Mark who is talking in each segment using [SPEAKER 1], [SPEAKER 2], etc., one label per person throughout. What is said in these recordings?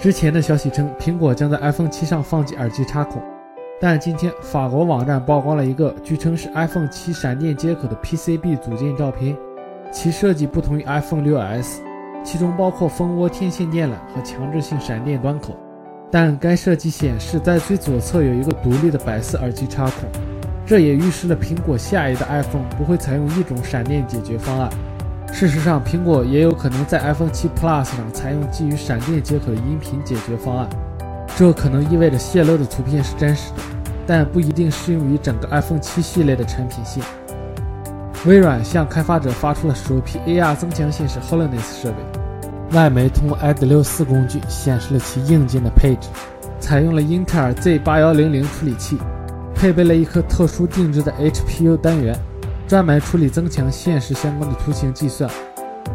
[SPEAKER 1] 之前的消息称，苹果将在 iPhone 7上放进耳机插孔，但今天法国网站曝光了一个据称是 iPhone 7闪电接口的 PCB 组件照片，其设计不同于 iPhone 6s，其中包括蜂窝天线电缆和强制性闪电端口。但该设计显示，在最左侧有一个独立的白色耳机插孔，这也预示了苹果下一代 iPhone 不会采用一种闪电解决方案。事实上，苹果也有可能在 iPhone 7 Plus 上采用基于闪电接口的音频解决方案，这可能意味着泄露的图片是真实的，但不一定适用于整个 iPhone 7系列的产品线。微软向开发者发出了首批 AR 增强现实 HoloLens 设备。外媒通过 ID64 工具显示了其硬件的配置，采用了英特尔 Z8100 处理器，配备了一颗特殊定制的 HPU 单元，专门处理增强现实相关的图形计算。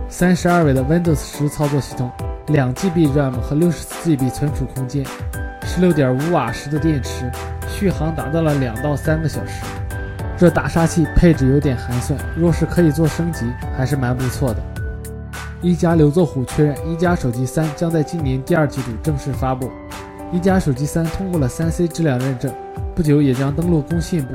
[SPEAKER 1] 三十二位的 Windows 十操作系统，两 GB RAM 和六十四 GB 存储空间，十六点五瓦时的电池，续航达到了两到三个小时。这大杀器配置有点寒酸，若是可以做升级，还是蛮不错的。一加刘作虎确认，一加手机三将在今年第二季度正式发布。一加手机三通过了三 C 质量认证，不久也将登陆工信部。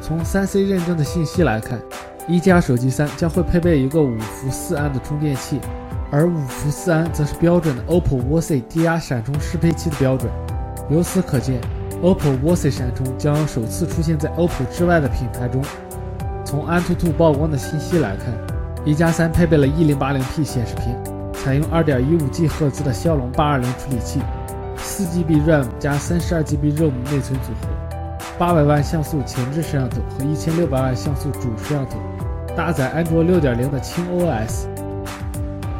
[SPEAKER 1] 从三 C 认证的信息来看，一加手机三将会配备一个五伏四安的充电器，而五伏四安则是标准的 OPPO Voice 低压闪充适配器的标准。由此可见，OPPO Voice 闪充将首次出现在 OPPO 之外的品牌中。从安兔兔曝光的信息来看。一加三配备了 1080P 显示屏，采用 2.15G 赫兹的骁龙820处理器，4GB RAM 加 32GB ROM 内存组合，800万像素前置摄像头和1600万像素主摄像头，搭载安卓6.0的轻 OS。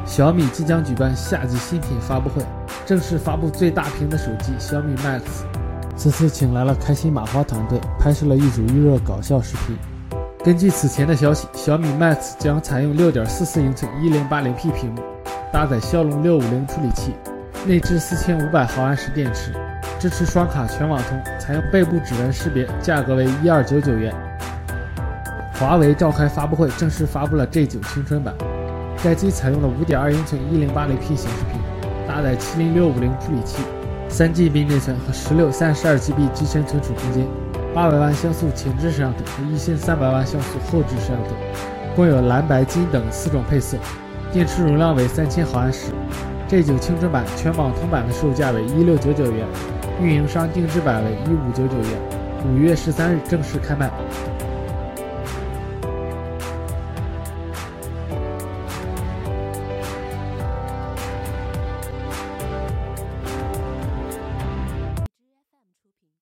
[SPEAKER 1] 小米即将举办夏季新品发布会，正式发布最大屏的手机小米 Max。此次请来了开心麻花团队，拍摄了一组预热搞笑视频。根据此前的消息，小米 Max 将采用6.44英寸 1080P 屏幕，搭载骁龙650处理器，内置4500毫安时电池，支持双卡全网通，采用背部指纹识别，价格为1299元。华为召开发布会，正式发布了 G9 青春版，该机采用了5.2英寸 1080P 显示屏，搭载70650处理器，3GB 内存和16 32GB 机身存储空间。八百万像素前置摄像头和一千三百万像素后置摄像头，共有蓝白金等四种配色，电池容量为三千毫安时。G9 青春版全网通版的售价为一六九九元，运营商定制版为一五九九元。五月十三日正式开卖。